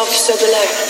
above, so below.